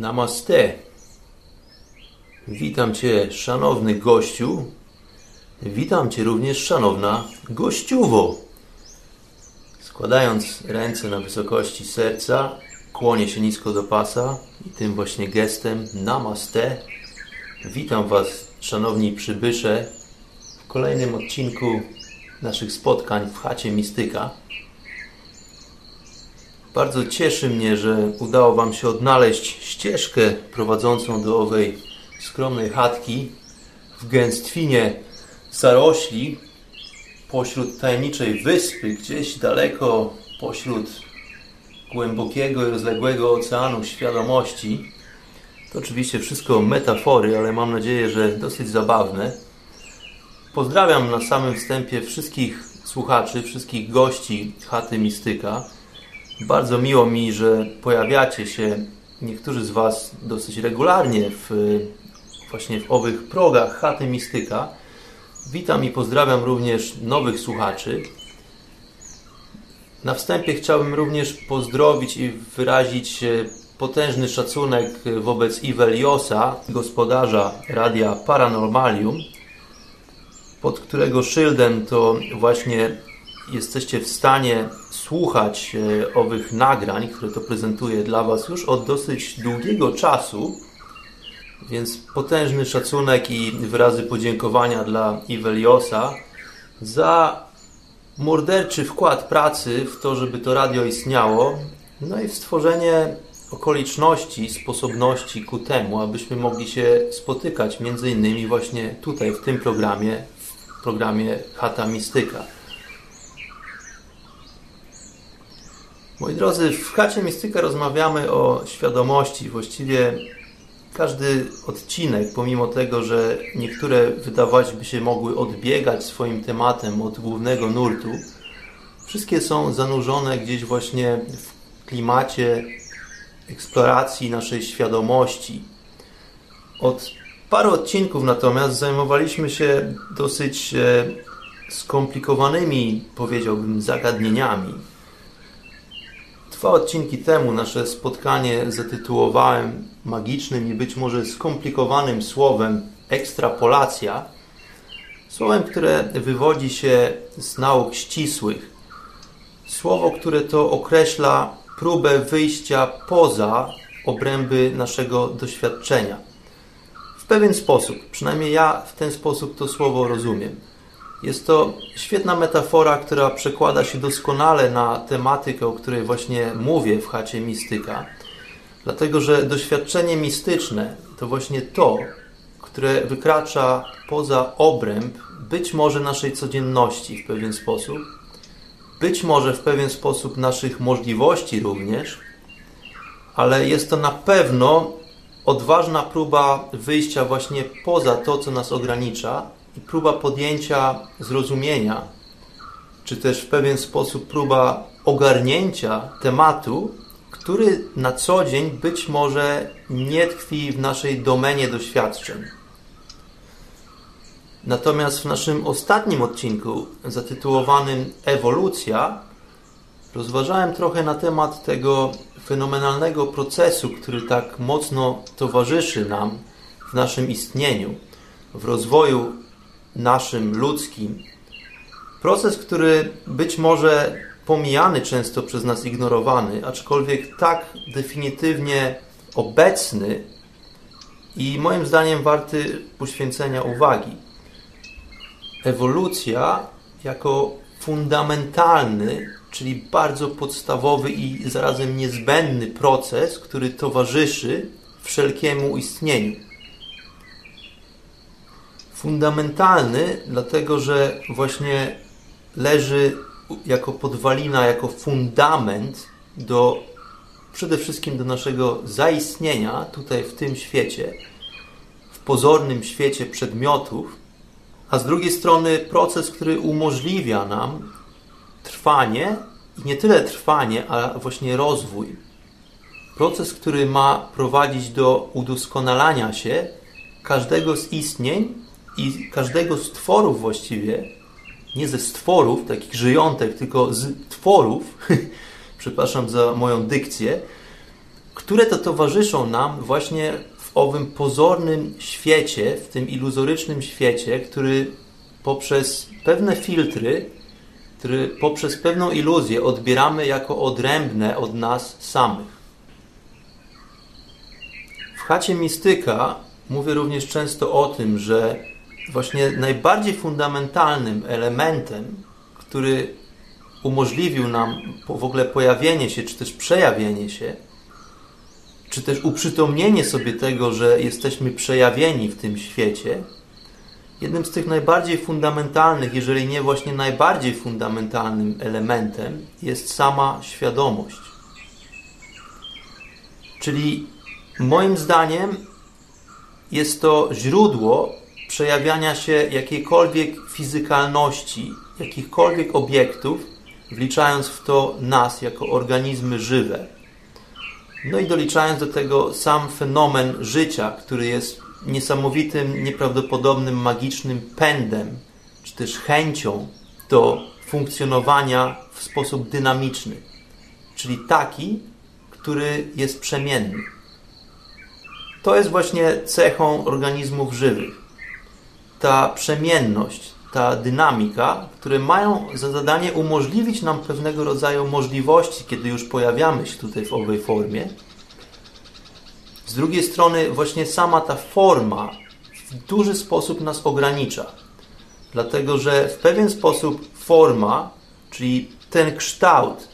Namaste. Witam Cię, szanowny gościu. Witam Cię również, szanowna gościuwo. Składając ręce na wysokości serca, kłonię się nisko do pasa i tym właśnie gestem Namaste witam Was, szanowni przybysze, w kolejnym odcinku naszych spotkań w chacie Mistyka. Bardzo cieszy mnie, że udało Wam się odnaleźć ścieżkę prowadzącą do owej skromnej chatki w gęstwinie zarośli pośród tajemniczej wyspy, gdzieś daleko pośród głębokiego i rozległego oceanu świadomości. To oczywiście wszystko metafory, ale mam nadzieję, że dosyć zabawne. Pozdrawiam na samym wstępie wszystkich słuchaczy, wszystkich gości chaty Mistyka. Bardzo miło mi, że pojawiacie się, niektórzy z Was dosyć regularnie w, właśnie w owych progach chaty Mistyka. Witam i pozdrawiam również nowych słuchaczy. Na wstępie chciałbym również pozdrowić i wyrazić potężny szacunek wobec Iveliosa, gospodarza radia Paranormalium, pod którego szyldem to właśnie jesteście w stanie słuchać e, owych nagrań, które to prezentuję dla Was już od dosyć długiego czasu. Więc potężny szacunek i wyrazy podziękowania dla Iveliosa za morderczy wkład pracy w to, żeby to radio istniało, no i w stworzenie okoliczności, sposobności ku temu, abyśmy mogli się spotykać między innymi właśnie tutaj w tym programie, w programie Chata Mistyka. Moi drodzy, w Chacie Mistyka rozmawiamy o świadomości. Właściwie każdy odcinek, pomimo tego, że niektóre wydawać by się mogły odbiegać swoim tematem od głównego nurtu, wszystkie są zanurzone gdzieś właśnie w klimacie eksploracji naszej świadomości. Od paru odcinków natomiast zajmowaliśmy się dosyć e, skomplikowanymi, powiedziałbym, zagadnieniami. Dwa odcinki temu nasze spotkanie zatytułowałem magicznym i być może skomplikowanym słowem ekstrapolacja. Słowem, które wywodzi się z nauk ścisłych. Słowo, które to określa próbę wyjścia poza obręby naszego doświadczenia. W pewien sposób, przynajmniej ja w ten sposób to słowo rozumiem. Jest to świetna metafora, która przekłada się doskonale na tematykę, o której właśnie mówię w chacie mistyka. Dlatego, że doświadczenie mistyczne to właśnie to, które wykracza poza obręb być może naszej codzienności w pewien sposób, być może w pewien sposób naszych możliwości również, ale jest to na pewno odważna próba wyjścia właśnie poza to, co nas ogranicza próba podjęcia zrozumienia, czy też w pewien sposób próba ogarnięcia tematu, który na co dzień być może nie tkwi w naszej domenie doświadczeń. Natomiast w naszym ostatnim odcinku, zatytułowanym Ewolucja, rozważałem trochę na temat tego fenomenalnego procesu, który tak mocno towarzyszy nam w naszym istnieniu, w rozwoju naszym ludzkim. Proces, który być może pomijany często przez nas, ignorowany, aczkolwiek tak definitywnie obecny i moim zdaniem warty poświęcenia uwagi. ewolucja jako fundamentalny, czyli bardzo podstawowy i zarazem niezbędny proces, który towarzyszy wszelkiemu istnieniu. Fundamentalny, dlatego że właśnie leży jako podwalina, jako fundament do przede wszystkim do naszego zaistnienia tutaj w tym świecie, w pozornym świecie przedmiotów, a z drugiej strony proces, który umożliwia nam trwanie i nie tyle trwanie, a właśnie rozwój. Proces, który ma prowadzić do udoskonalania się każdego z istnień i każdego z tworów właściwie, nie ze stworów, takich żyjątek, tylko z tworów, przepraszam za moją dykcję, które to towarzyszą nam właśnie w owym pozornym świecie, w tym iluzorycznym świecie, który poprzez pewne filtry, który poprzez pewną iluzję odbieramy jako odrębne od nas samych. W chacie mistyka mówię również często o tym, że właśnie najbardziej fundamentalnym elementem, który umożliwił nam w ogóle pojawienie się, czy też przejawienie się, czy też uprzytomnienie sobie tego, że jesteśmy przejawieni w tym świecie, jednym z tych najbardziej fundamentalnych, jeżeli nie właśnie najbardziej fundamentalnym elementem jest sama świadomość. Czyli moim zdaniem jest to źródło przejawiania się jakiejkolwiek fizykalności, jakichkolwiek obiektów, wliczając w to nas jako organizmy żywe. No i doliczając do tego sam fenomen życia, który jest niesamowitym, nieprawdopodobnym, magicznym pędem, czy też chęcią do funkcjonowania w sposób dynamiczny, czyli taki, który jest przemienny. To jest właśnie cechą organizmów żywych. Ta przemienność, ta dynamika, które mają za zadanie umożliwić nam pewnego rodzaju możliwości, kiedy już pojawiamy się tutaj w owej formie. Z drugiej strony, właśnie sama ta forma w duży sposób nas ogranicza. Dlatego, że w pewien sposób forma, czyli ten kształt,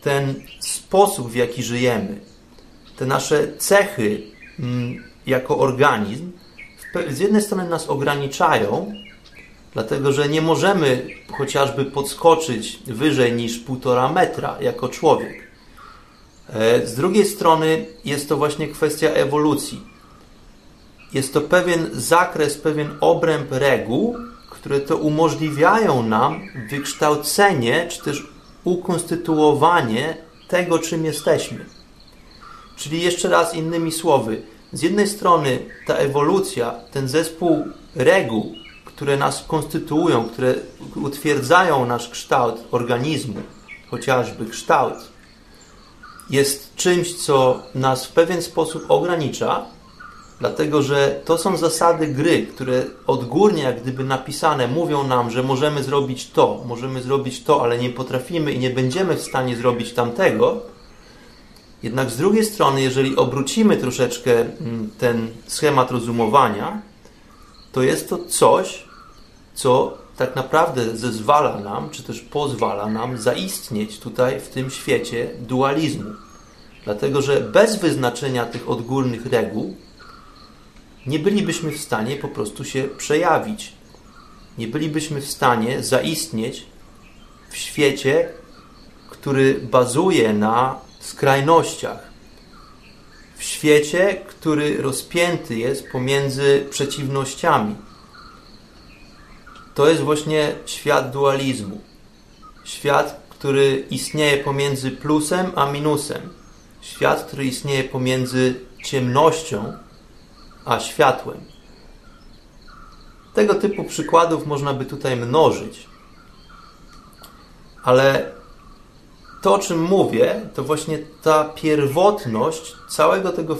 ten sposób, w jaki żyjemy, te nasze cechy mm, jako organizm, z jednej strony nas ograniczają, dlatego że nie możemy chociażby podskoczyć wyżej niż półtora metra jako człowiek. E, z drugiej strony jest to właśnie kwestia ewolucji. Jest to pewien zakres, pewien obręb reguł, które to umożliwiają nam wykształcenie czy też ukonstytuowanie tego, czym jesteśmy. Czyli jeszcze raz innymi słowy, z jednej strony ta ewolucja, ten zespół reguł, które nas konstytuują, które utwierdzają nasz kształt organizmu, chociażby kształt, jest czymś, co nas w pewien sposób ogranicza, dlatego że to są zasady gry, które odgórnie, jak gdyby napisane, mówią nam, że możemy zrobić to, możemy zrobić to, ale nie potrafimy i nie będziemy w stanie zrobić tamtego. Jednak z drugiej strony, jeżeli obrócimy troszeczkę mm, ten schemat rozumowania, to jest to coś, co tak naprawdę zezwala nam, czy też pozwala nam zaistnieć tutaj w tym świecie dualizmu. Dlatego, że bez wyznaczenia tych odgórnych reguł nie bylibyśmy w stanie po prostu się przejawić. Nie bylibyśmy w stanie zaistnieć w świecie, który bazuje na skrajnościach. W świecie, który rozpięty jest pomiędzy przeciwnościami to jest właśnie świat dualizmu. Świat, który istnieje pomiędzy plusem a minusem. Świat, który istnieje pomiędzy ciemnością a światłem. Tego typu przykładów można by tutaj mnożyć. Ale to, o czym mówię, to właśnie ta pierwotność całego tego,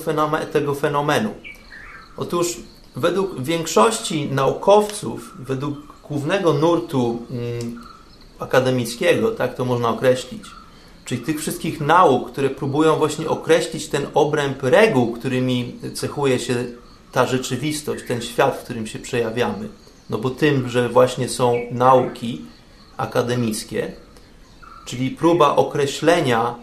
tego fenomenu. Otóż według większości naukowców, według głównego nurtu mm, akademickiego, tak to można określić, czyli tych wszystkich nauk, które próbują właśnie określić ten obręb reguł, którymi cechuje się ta rzeczywistość, ten świat, w którym się przejawiamy. no bo tym, że właśnie są nauki akademickie, czyli próba określenia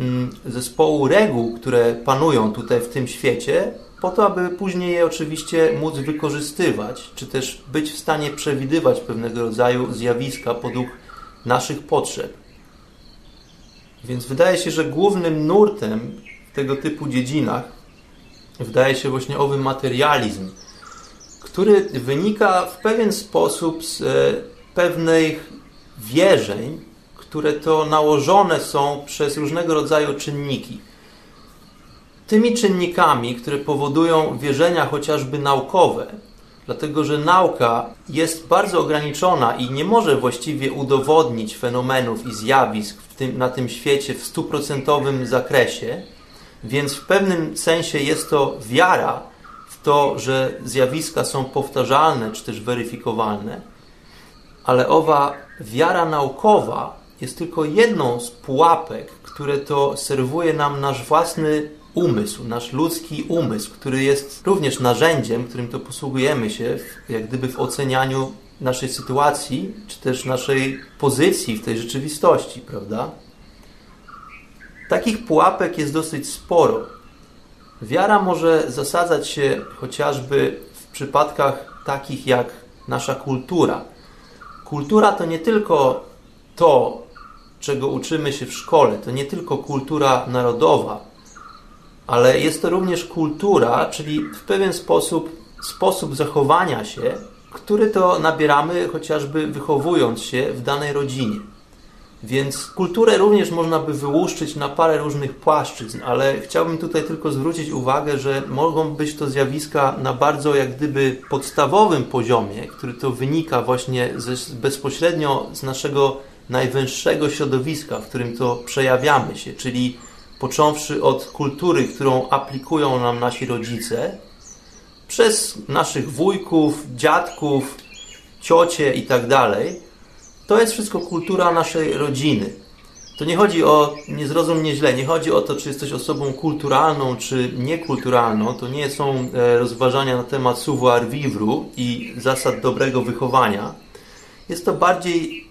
mm, zespołu reguł, które panują tutaj w tym świecie, po to, aby później je oczywiście móc wykorzystywać, czy też być w stanie przewidywać pewnego rodzaju zjawiska podług naszych potrzeb. Więc wydaje się, że głównym nurtem w tego typu dziedzinach wydaje się właśnie owy materializm, który wynika w pewien sposób z e, pewnych wierzeń, które to nałożone są przez różnego rodzaju czynniki. Tymi czynnikami, które powodują wierzenia chociażby naukowe, dlatego że nauka jest bardzo ograniczona i nie może właściwie udowodnić fenomenów i zjawisk tym, na tym świecie w stuprocentowym zakresie, więc w pewnym sensie jest to wiara w to, że zjawiska są powtarzalne czy też weryfikowalne, ale owa wiara naukowa jest tylko jedną z pułapek, które to serwuje nam nasz własny umysł, nasz ludzki umysł, który jest również narzędziem, którym to posługujemy się, jak gdyby w ocenianiu naszej sytuacji, czy też naszej pozycji w tej rzeczywistości, prawda? Takich pułapek jest dosyć sporo. Wiara może zasadzać się chociażby w przypadkach takich jak nasza kultura. Kultura to nie tylko to, czego uczymy się w szkole, to nie tylko kultura narodowa, ale jest to również kultura, czyli w pewien sposób sposób zachowania się, który to nabieramy chociażby wychowując się w danej rodzinie. Więc kulturę również można by wyłuszczyć na parę różnych płaszczyzn, ale chciałbym tutaj tylko zwrócić uwagę, że mogą być to zjawiska na bardzo jak gdyby podstawowym poziomie, który to wynika właśnie ze, bezpośrednio z naszego najwęższego środowiska, w którym to przejawiamy się, czyli począwszy od kultury, którą aplikują nam nasi rodzice, przez naszych wujków, dziadków, ciocie i tak dalej, to jest wszystko kultura naszej rodziny. To nie chodzi o, nie zrozum mnie źle, nie chodzi o to, czy jesteś osobą kulturalną, czy niekulturalną. To nie są e, rozważania na temat savoir vivre i zasad dobrego wychowania. Jest to bardziej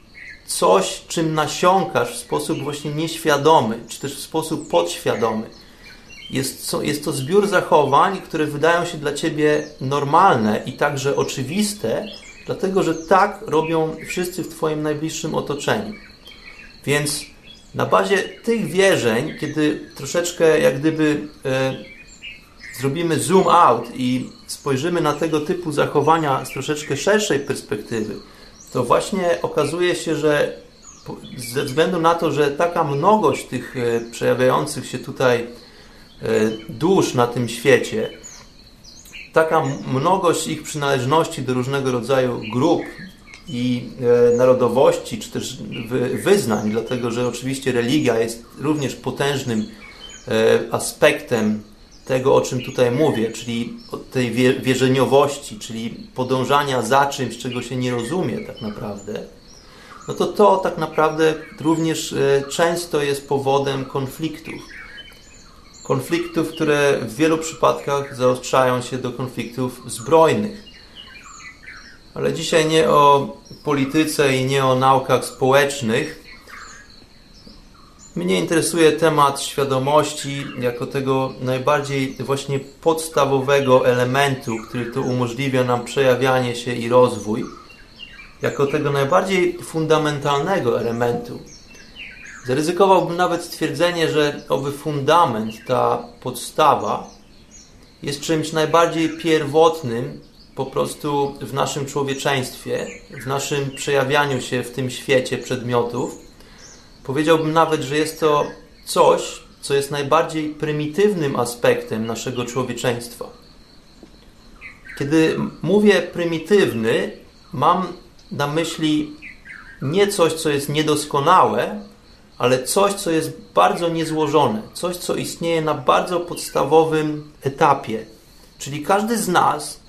coś, czym nasiąkasz w sposób właśnie nieświadomy, czy też w sposób podświadomy. Jest, jest to zbiór zachowań, które wydają się dla ciebie normalne i także oczywiste, dlatego że tak robią wszyscy w Twoim najbliższym otoczeniu. Więc na bazie tych wierzeń, kiedy troszeczkę jak gdyby e, zrobimy zoom out i spojrzymy na tego typu zachowania z troszeczkę szerszej perspektywy, to właśnie okazuje się, że ze względu na to, że taka mnogość tych e, przejawiających się tutaj e, dusz na tym świecie, taka mnogość ich przynależności do różnego rodzaju grup i e, narodowości, czy też wyznań, dlatego że oczywiście religia jest również potężnym aspektem tego, o czym tutaj mówię, czyli tej wierzeniowości, czyli podążania za czymś, czego się nie rozumie tak naprawdę, no to to tak naprawdę również e, często jest powodem konfliktów. Konfliktów, które w wielu przypadkach zaostrzają się do konfliktów zbrojnych. Ale dzisiaj nie o polityce i nie o naukach społecznych, mnie interesuje temat świadomości jako tego najbardziej właśnie podstawowego elementu, który to umożliwia nam przejawianie się i rozwój, jako tego najbardziej fundamentalnego elementu. Zaryzykowałbym nawet stwierdzenie, że owy fundament, ta podstawa jest czymś najbardziej pierwotnym po prostu w naszym człowieczeństwie, w naszym przejawianiu się w tym świecie przedmiotów Powiedziałbym nawet, że jest to coś, co jest najbardziej prymitywnym aspektem naszego człowieczeństwa. Kiedy mówię prymitywny, mam na myśli nie coś, co jest niedoskonałe, ale coś, co jest bardzo niezłożone, coś, co istnieje na bardzo podstawowym etapie. Czyli każdy z nas,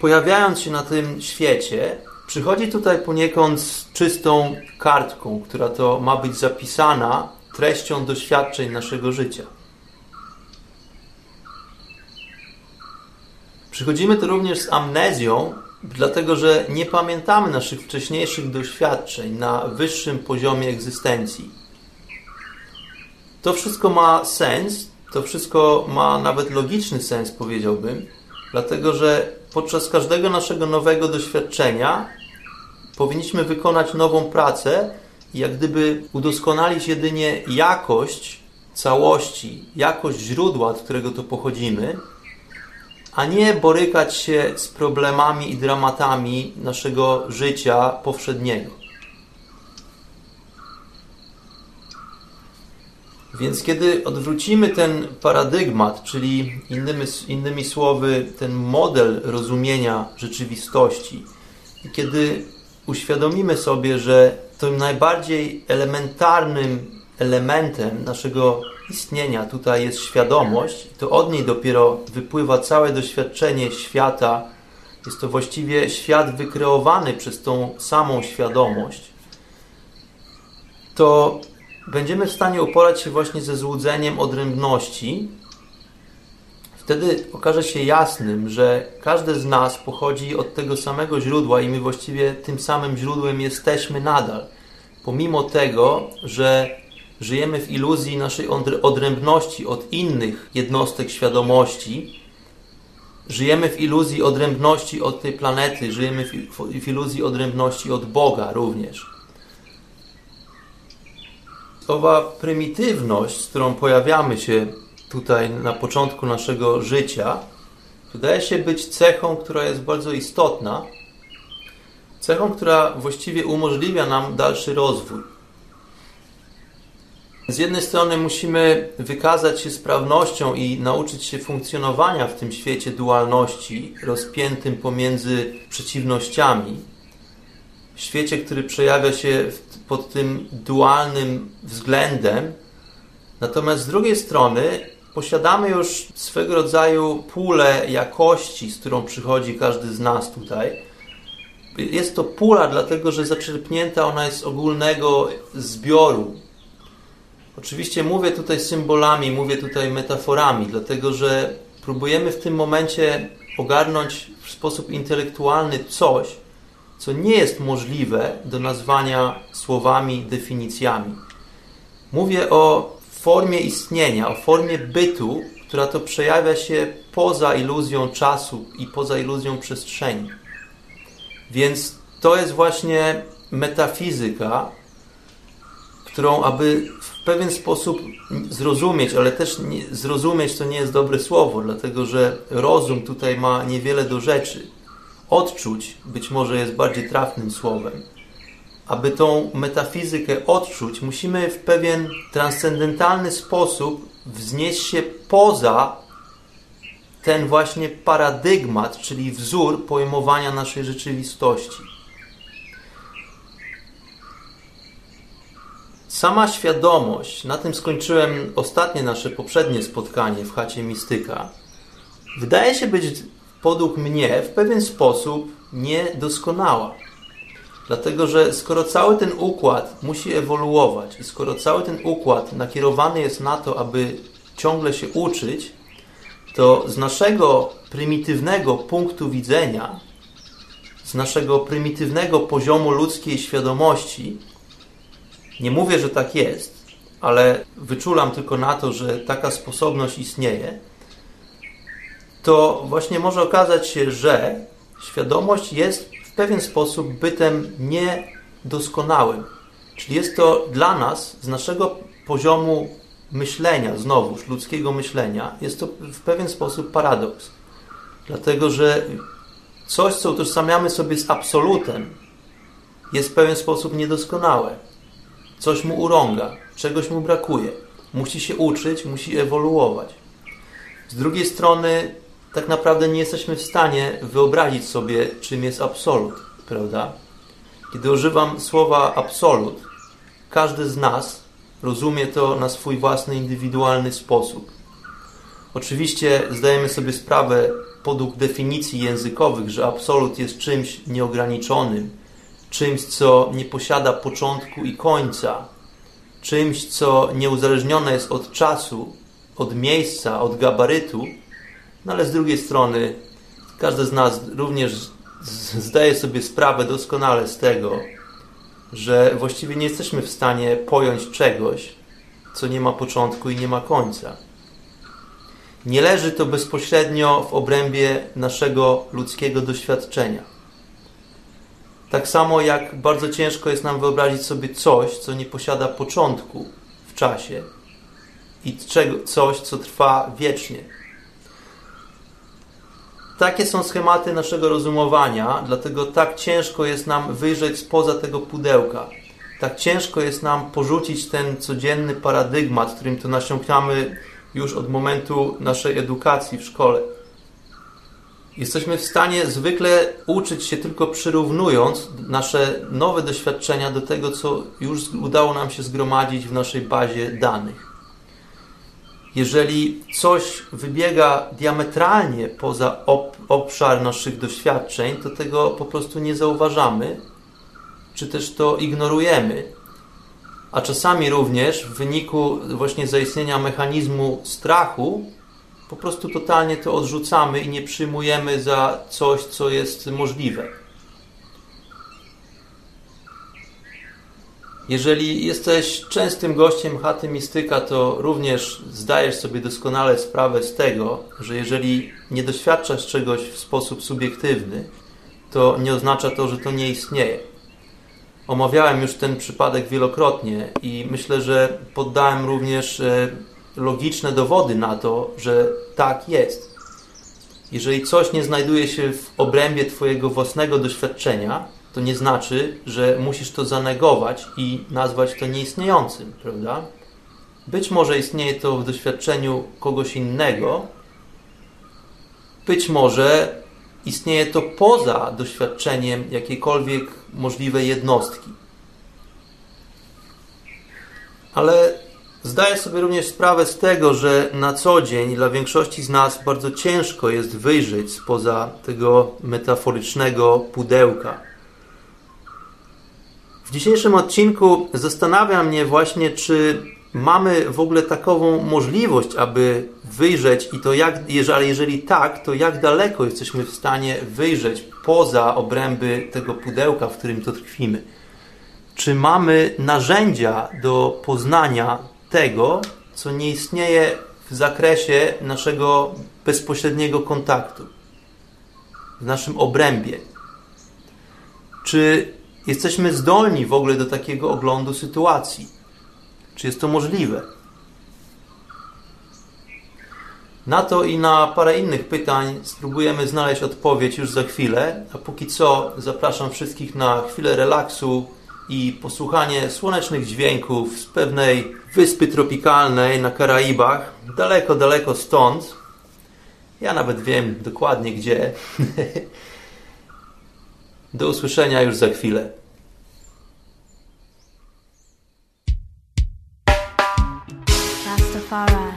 pojawiając się na tym świecie, Przychodzi tutaj poniekąd z czystą kartką, która to ma być zapisana treścią doświadczeń naszego życia. Przychodzimy tu również z amnezją dlatego że nie pamiętamy naszych wcześniejszych doświadczeń na wyższym poziomie egzystencji. To wszystko ma sens, to wszystko ma nawet logiczny sens, powiedziałbym, dlatego że podczas każdego naszego nowego doświadczenia powinniśmy wykonać nową pracę i jak gdyby udoskonalić jedynie jakość całości, jakość źródła, od którego to pochodzimy, a nie borykać się z problemami i dramatami naszego życia powszedniego. Więc kiedy odwrócimy ten paradygmat, czyli innymi, innymi słowy ten model rozumienia rzeczywistości, kiedy uświadomimy sobie, że tym najbardziej elementarnym elementem naszego istnienia tutaj jest świadomość, to od niej dopiero wypływa całe doświadczenie świata. Jest to właściwie świat wykreowany przez tą samą świadomość. To będziemy w stanie uporać się właśnie ze złudzeniem odrębności. Wtedy okaże się jasnym, że każdy z nas pochodzi od tego samego źródła i my właściwie tym samym źródłem jesteśmy nadal. Pomimo tego, że żyjemy w iluzji naszej odrębności od innych jednostek świadomości, żyjemy w iluzji odrębności od tej planety, żyjemy w iluzji odrębności od Boga również. Owa prymitywność, z którą pojawiamy się tutaj na początku naszego życia, wydaje się być cechą, która jest bardzo istotna, cechą, która właściwie umożliwia nam dalszy rozwój. Z jednej strony musimy wykazać się sprawnością i nauczyć się funkcjonowania w tym świecie dualności, rozpiętym pomiędzy przeciwnościami. W świecie, który przejawia się pod tym dualnym względem. Natomiast z drugiej strony posiadamy już swego rodzaju pulę jakości, z którą przychodzi każdy z nas tutaj. Jest to pula, dlatego że zaczerpnięta ona jest z ogólnego zbioru Oczywiście mówię tutaj symbolami, mówię tutaj metaforami, dlatego że próbujemy w tym momencie ogarnąć w sposób intelektualny coś, co nie jest możliwe do nazwania słowami, definicjami. Mówię o formie istnienia, o formie bytu, która to przejawia się poza iluzją czasu i poza iluzją przestrzeni. Więc to jest właśnie metafizyka, którą aby w pewien sposób zrozumieć, ale też zrozumieć to nie jest dobre słowo, dlatego że rozum tutaj ma niewiele do rzeczy. Odczuć być może jest bardziej trafnym słowem. Aby tą metafizykę odczuć, musimy w pewien transcendentalny sposób wznieść się poza ten właśnie paradygmat, czyli wzór pojmowania naszej rzeczywistości. Sama świadomość, na tym skończyłem ostatnie nasze poprzednie spotkanie w chacie Mistyka, wydaje się być podług mnie w pewien sposób niedoskonała. Dlatego, że skoro cały ten układ musi ewoluować i skoro cały ten układ nakierowany jest na to, aby ciągle się uczyć, to z naszego prymitywnego punktu widzenia, z naszego prymitywnego poziomu ludzkiej świadomości, nie mówię, że tak jest, ale wyczulam tylko na to, że taka sposobność istnieje, to właśnie może okazać się, że świadomość jest w pewien sposób bytem niedoskonałym. Czyli jest to dla nas, z naszego poziomu myślenia, znowuż ludzkiego myślenia, jest to w pewien sposób paradoks. Dlatego, że coś, co utożsamiamy sobie z absolutem, jest w pewien sposób niedoskonałe coś mu urąga, czegoś mu brakuje. Musi się uczyć, musi ewoluować. Z drugiej strony, tak naprawdę nie jesteśmy w stanie wyobrazić sobie, czym jest absolut, prawda? Kiedy używam słowa absolut, każdy z nas rozumie to na swój własny, indywidualny sposób. Oczywiście zdajemy sobie sprawę podług definicji językowych, że absolut jest czymś nieograniczonym, czymś, co nie posiada początku i końca, czymś, co nieuzależnione jest od czasu, od miejsca, od gabarytu, no ale z drugiej strony każdy z nas również zdaję sobie sprawę doskonale z tego, że właściwie nie jesteśmy w stanie pojąć czegoś, co nie ma początku i nie ma końca. Nie leży to bezpośrednio w obrębie naszego ludzkiego doświadczenia. Tak samo jak bardzo ciężko jest nam wyobrazić sobie coś, co nie posiada początku w czasie i coś, co trwa wiecznie. Takie są schematy naszego rozumowania, dlatego tak ciężko jest nam wyjrzeć spoza tego pudełka. Tak ciężko jest nam porzucić ten codzienny paradygmat, którym to nasiąkamy już od momentu naszej edukacji w szkole. Jesteśmy w stanie zwykle uczyć się tylko przyrównując nasze nowe doświadczenia do tego, co już udało nam się zgromadzić w naszej bazie danych. Jeżeli coś wybiega diametralnie poza obszar naszych doświadczeń, to tego po prostu nie zauważamy, czy też to ignorujemy. A czasami również w wyniku właśnie zaistnienia mechanizmu strachu po prostu totalnie to odrzucamy i nie przyjmujemy za coś, co jest możliwe. Jeżeli jesteś częstym gościem chaty mistyka, to również zdajesz sobie doskonale sprawę z tego, że jeżeli nie doświadczasz czegoś w sposób subiektywny, to nie oznacza to, że to nie istnieje. Omawiałem już ten przypadek wielokrotnie i myślę, że poddałem również e, logiczne dowody na to, że tak jest. Jeżeli coś nie znajduje się w obrębie Twojego własnego doświadczenia, to nie znaczy, że musisz to zanegować i nazwać to nieistniejącym, prawda? Być może istnieje to w doświadczeniu kogoś innego, być może istnieje to poza doświadczeniem jakiejkolwiek możliwej jednostki. Ale zdaję sobie również sprawę z tego, że na co dzień dla większości z nas bardzo ciężko jest wyjrzeć spoza tego metaforycznego pudełka. W dzisiejszym odcinku zastanawia mnie właśnie, czy mamy w ogóle takową możliwość, aby wyjrzeć i to jak, jeżeli, jeżeli tak, to jak daleko jesteśmy w stanie wyjrzeć poza obręby tego pudełka, w którym to tkwimy. Czy mamy narzędzia do poznania tego, co nie istnieje w zakresie naszego bezpośredniego kontaktu, w naszym obrębie? Czy jesteśmy zdolni w ogóle do takiego oglądu sytuacji? Czy jest to możliwe? Na to i na parę innych pytań spróbujemy znaleźć odpowiedź już za chwilę, a póki co zapraszam wszystkich na chwilę relaksu i posłuchanie słonecznych dźwięków z pewnej wyspy tropikalnej na Karaibach, daleko, daleko stąd. Ja nawet wiem dokładnie gdzie. Do usłyszenia już za chwilę. Rastafari.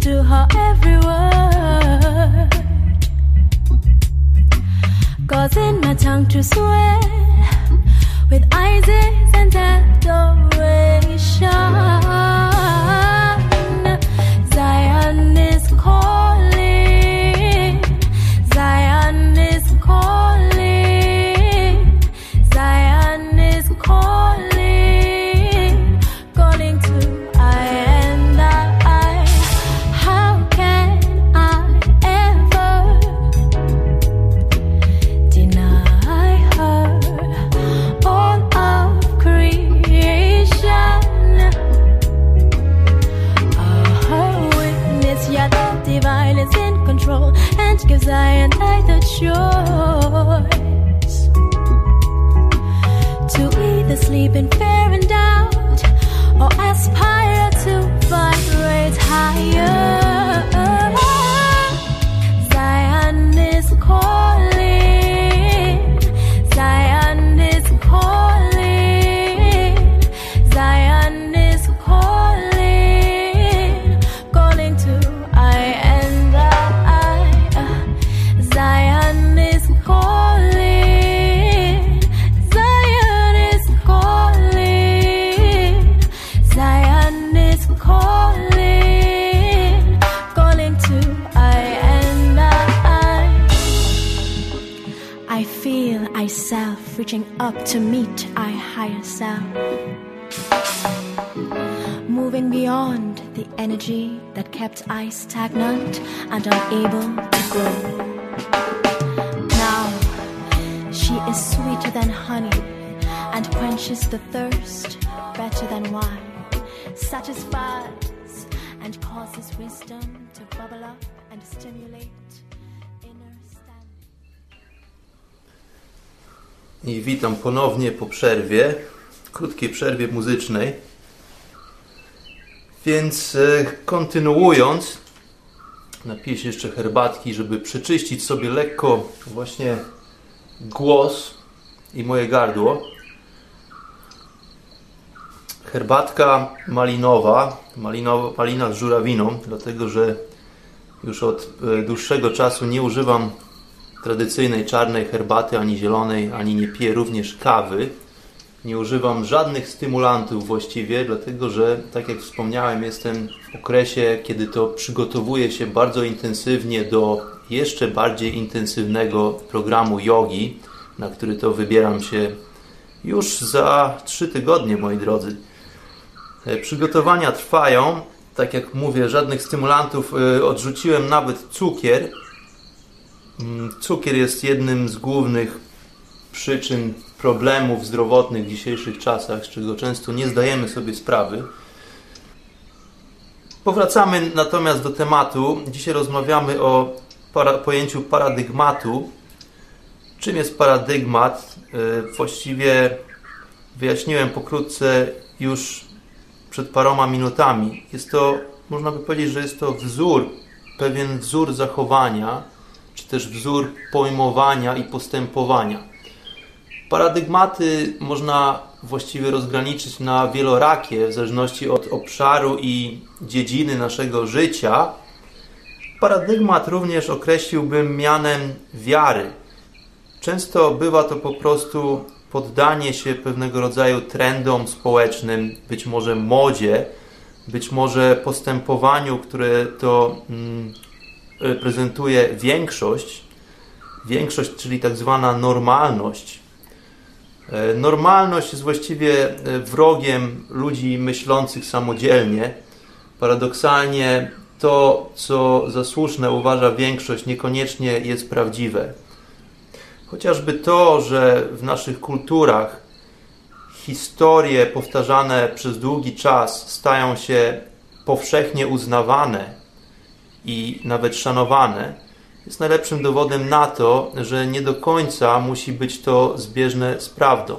To her every word. Causing my tongue to swell with Isis and adoration. In control and gives I and I the choice to either sleep in fear and doubt or aspire to vibrate higher. To meet our higher self. Moving beyond the energy that kept I stagnant and unable to grow. Now she is sweeter than honey and quenches the thirst better than wine, satisfies and causes wisdom to bubble up and stimulate I witam ponownie po przerwie, krótkiej przerwie muzycznej. Więc e, kontynuując, napiję się jeszcze herbatki, żeby przeczyścić sobie lekko właśnie głos i moje gardło. Herbatka malinowa, malinowa malina z żurawiną, dlatego że już od e, dłuższego czasu nie używam tradycyjnej czarnej herbaty, ani zielonej, ani nie piję również kawy. Nie używam żadnych stymulantów właściwie, dlatego że, tak jak wspomniałem, jestem w okresie, kiedy to przygotowuję się bardzo intensywnie do jeszcze bardziej intensywnego programu jogi, na który to wybieram się już za trzy tygodnie, moi drodzy. E, Przygotowania trwają. Tak jak mówię, żadnych stymulantów. e, Odrzuciłem nawet cukier. Mm, Cukier jest jednym z głównych przyczyn problemów zdrowotnych w dzisiejszych czasach, z czego często nie zdajemy sobie sprawy. Powracamy natomiast do tematu. Dzisiaj rozmawiamy o para, pojęciu paradygmatu. Czym jest paradygmat? E, Właściwie wyjaśniłem pokrótce już przed paroma minutami. Jest to, można by powiedzieć, że jest to wzór, pewien wzór zachowania, czy też wzór pojmowania i postępowania. Paradygmaty można właściwie rozgraniczyć na wielorakie, w zależności od obszaru i dziedziny naszego życia. Paradygmat również określiłbym mianem wiary. Często bywa to po prostu poddanie się pewnego rodzaju trendom społecznym, być może modzie, być może postępowaniu, które to reprezentuje większość. Większość, czyli tak zwana normalność. E, Normalność jest właściwie e, wrogiem ludzi myślących samodzielnie. Paradoksalnie to, co za słuszne uważa większość, niekoniecznie jest prawdziwe. Chociażby to, że w naszych kulturach historie powtarzane przez długi czas stają się powszechnie uznawane i nawet szanowane, jest najlepszym dowodem na to, że nie do końca musi być to zbieżne z prawdą.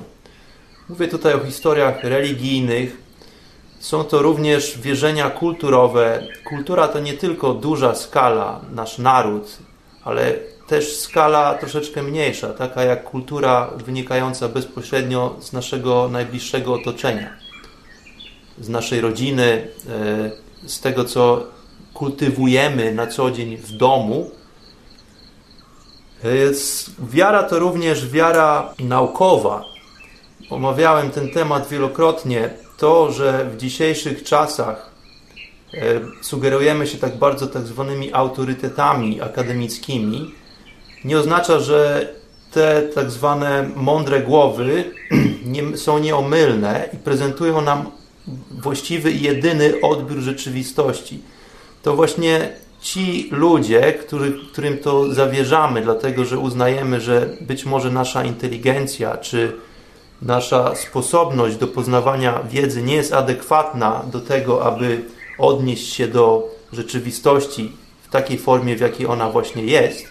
Mówię tutaj o historiach religijnych. Są to również wierzenia kulturowe. Kultura to nie tylko duża skala, nasz naród, ale też skala troszeczkę mniejsza, taka jak kultura wynikająca bezpośrednio z naszego najbliższego otoczenia, z naszej rodziny, e, z tego, co kultywujemy na co dzień w domu. Jest- Wiara to również wiara naukowa. Omawiałem ten temat wielokrotnie. To, że w dzisiejszych czasach e, sugerujemy się tak bardzo tak zwanymi autorytetami akademickimi, nie oznacza, że te tak zwane mądre głowy nie, są nieomylne i prezentują nam właściwy i jedyny odbiór rzeczywistości. To właśnie ci ludzie, który, którym to zawierzamy, dlatego że uznajemy, że być może nasza inteligencja czy nasza sposobność do poznawania wiedzy nie jest adekwatna do tego, aby odnieść się do rzeczywistości w takiej formie, w jakiej ona właśnie jest,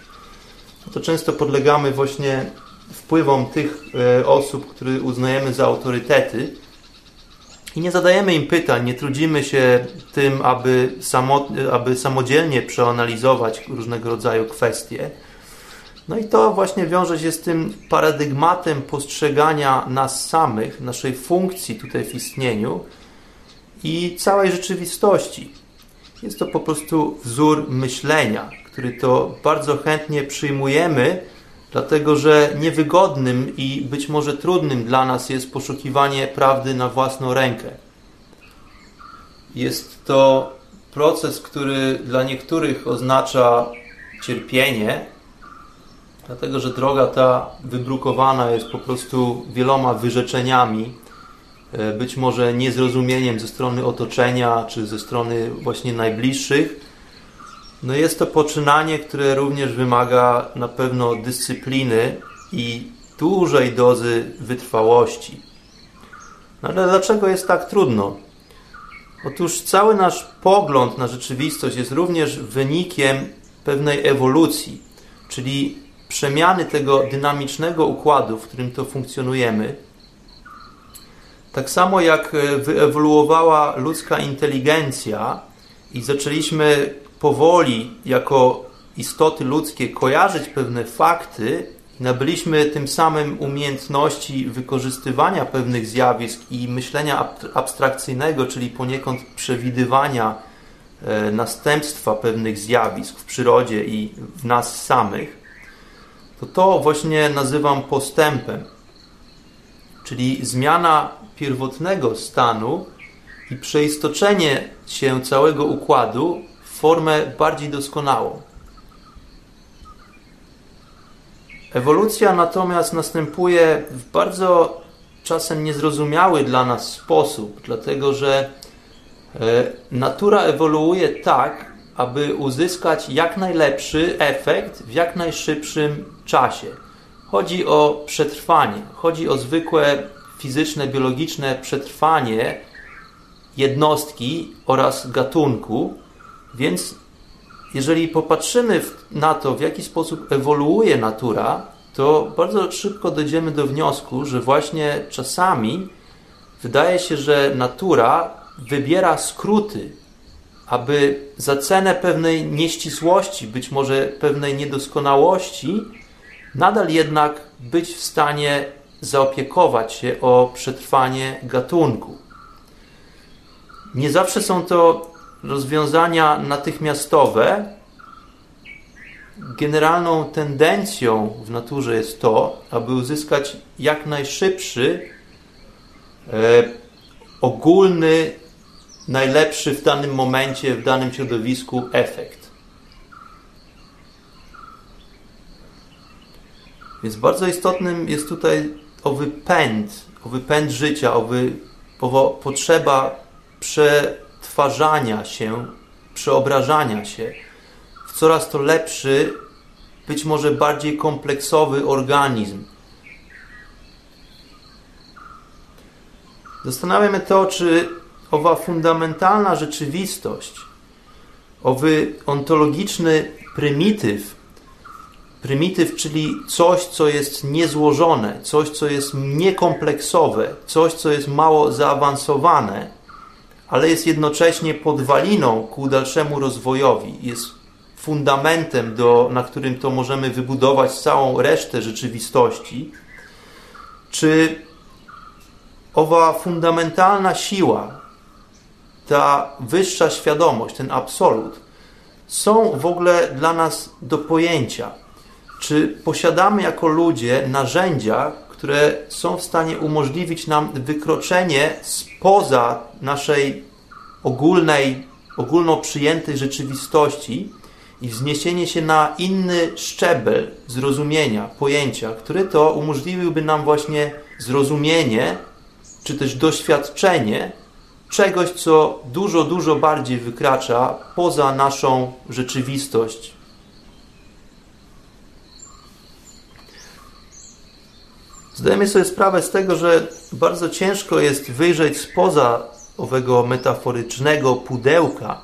to często podlegamy właśnie wpływom tych e, osób, które uznajemy za autorytety i nie zadajemy im pytań, nie trudzimy się tym, aby, samo, aby samodzielnie przeanalizować różnego rodzaju kwestie. No i to właśnie wiąże się z tym paradygmatem postrzegania nas samych, naszej funkcji tutaj w istnieniu i całej rzeczywistości. Jest to po prostu wzór myślenia, który to bardzo chętnie przyjmujemy, dlatego że niewygodnym i być może trudnym dla nas jest poszukiwanie prawdy na własną rękę. Jest to proces, który dla niektórych oznacza cierpienie, dlatego że droga ta wybrukowana jest po prostu wieloma wyrzeczeniami, e, być może niezrozumieniem ze strony otoczenia czy ze strony właśnie najbliższych. No jest to poczynanie, które również wymaga na pewno dyscypliny i dużej dozy wytrwałości. No ale dlaczego jest tak trudno? Otóż cały nasz pogląd na rzeczywistość jest również wynikiem pewnej ewolucji, czyli przemiany tego dynamicznego układu, w którym to funkcjonujemy. Tak samo jak wyewoluowała ludzka inteligencja i zaczęliśmy powoli jako istoty ludzkie kojarzyć pewne fakty nabyliśmy tym samym umiejętności wykorzystywania pewnych zjawisk i myślenia abstrakcyjnego, czyli poniekąd przewidywania e, następstwa pewnych zjawisk w przyrodzie i w nas samych, to to właśnie nazywam postępem, czyli zmiana pierwotnego stanu i przeistoczenie się całego układu formę bardziej doskonałą. Ewolucja natomiast następuje w bardzo czasem niezrozumiały dla nas sposób, dlatego że e, natura ewoluuje tak, aby uzyskać jak najlepszy efekt w jak najszybszym czasie. Chodzi o przetrwanie, chodzi o zwykłe fizyczne, biologiczne przetrwanie jednostki oraz gatunku, więc jeżeli popatrzymy na to, w jaki sposób ewoluuje natura, to bardzo szybko dojdziemy do wniosku, że właśnie czasami wydaje się, że natura wybiera skróty, aby za cenę pewnej nieścisłości, być może pewnej niedoskonałości, nadal jednak być w stanie zaopiekować się o przetrwanie gatunku. Nie zawsze są to rozwiązania natychmiastowe, generalną tendencją w naturze jest to, aby uzyskać jak najszybszy, e, ogólny, najlepszy w danym momencie, w danym środowisku efekt. Więc bardzo istotnym jest tutaj owy pęd, owy pęd życia, owy potrzeba prze odtwarzania się, przeobrażania się w coraz to lepszy, być może bardziej kompleksowy organizm. Zastanawiamy to, czy owa fundamentalna rzeczywistość, owy ontologiczny prymityw, prymityw, czyli coś, co jest niezłożone, coś, co jest niekompleksowe, coś, co jest mało zaawansowane, ale jest jednocześnie podwaliną ku dalszemu rozwojowi. Jest fundamentem, do, na którym to możemy wybudować całą resztę rzeczywistości. Czy owa fundamentalna siła, ta wyższa świadomość, ten absolut, są w ogóle dla nas do pojęcia? Czy posiadamy jako ludzie narzędzia, które są w stanie umożliwić nam wykroczenie spoza naszej ogólnej, ogólno przyjętej rzeczywistości i wzniesienie się na inny szczebel zrozumienia, pojęcia, który to umożliwiłby nam właśnie zrozumienie czy też doświadczenie czegoś, co dużo, dużo bardziej wykracza poza naszą rzeczywistość Zdajemy sobie sprawę z tego, że bardzo ciężko jest wyjrzeć spoza owego metaforycznego pudełka.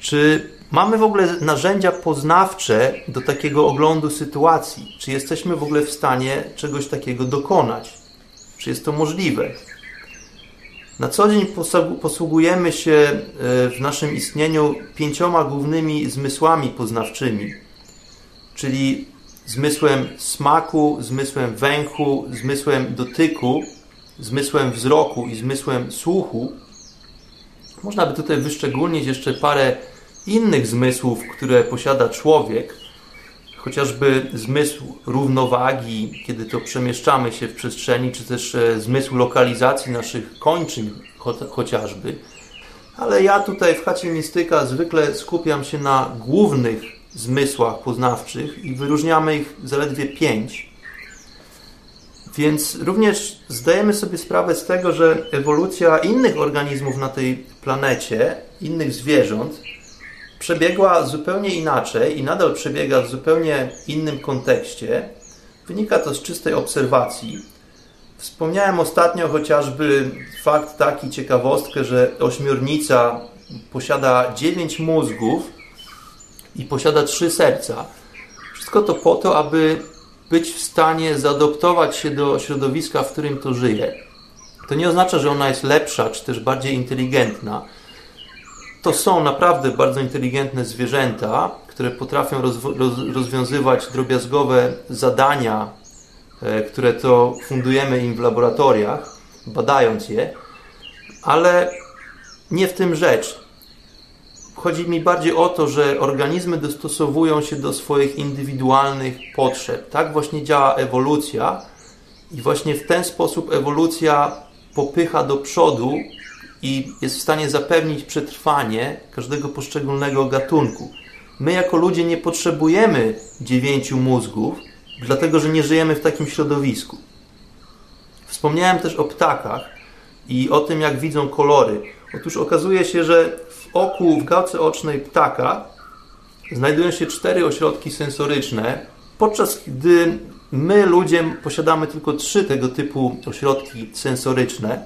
Czy mamy w ogóle narzędzia poznawcze do takiego oglądu sytuacji? Czy jesteśmy w ogóle w stanie czegoś takiego dokonać? Czy jest to możliwe? Na co dzień posługujemy się e, w naszym istnieniu pięcioma głównymi zmysłami poznawczymi, czyli zmysłem smaku, zmysłem węchu, zmysłem dotyku, zmysłem wzroku i zmysłem słuchu. Można by tutaj wyszczególnić jeszcze parę innych zmysłów, które posiada człowiek, chociażby zmysł równowagi, kiedy to przemieszczamy się w przestrzeni, czy też e, zmysł lokalizacji naszych kończyn chociażby. Ale ja tutaj w chacie mistyka zwykle skupiam się na głównych zmysłach poznawczych i wyróżniamy ich zaledwie pięć. Więc również zdajemy sobie sprawę z tego, że ewolucja innych organizmów na tej planecie, innych zwierząt, przebiegła zupełnie inaczej i nadal przebiega w zupełnie innym kontekście. Wynika to z czystej obserwacji. Wspomniałem ostatnio chociażby fakt taki, ciekawostkę, że ośmiornica posiada dziewięć mózgów i posiada trzy serca. Wszystko to po to, aby być w stanie zaadoptować się do środowiska, w którym to żyje. To nie oznacza, że ona jest lepsza, czy też bardziej inteligentna. To są naprawdę bardzo inteligentne zwierzęta, które potrafią rozwiązywać drobiazgowe zadania, e, które to fundujemy im w laboratoriach, badając je, ale nie w tym rzecz. Chodzi mi bardziej o to, że organizmy dostosowują się do swoich indywidualnych potrzeb. Tak właśnie działa ewolucja i właśnie w ten sposób ewolucja popycha do przodu i jest w stanie zapewnić przetrwanie każdego poszczególnego gatunku. My jako ludzie nie potrzebujemy dziewięciu mózgów, dlatego że nie żyjemy w takim środowisku. Wspomniałem też o ptakach i o tym, jak widzą kolory. Otóż okazuje się, że oku, w gałce ocznej ptaka znajdują się cztery ośrodki sensoryczne, podczas gdy my, ludzie, posiadamy tylko trzy tego typu ośrodki sensoryczne.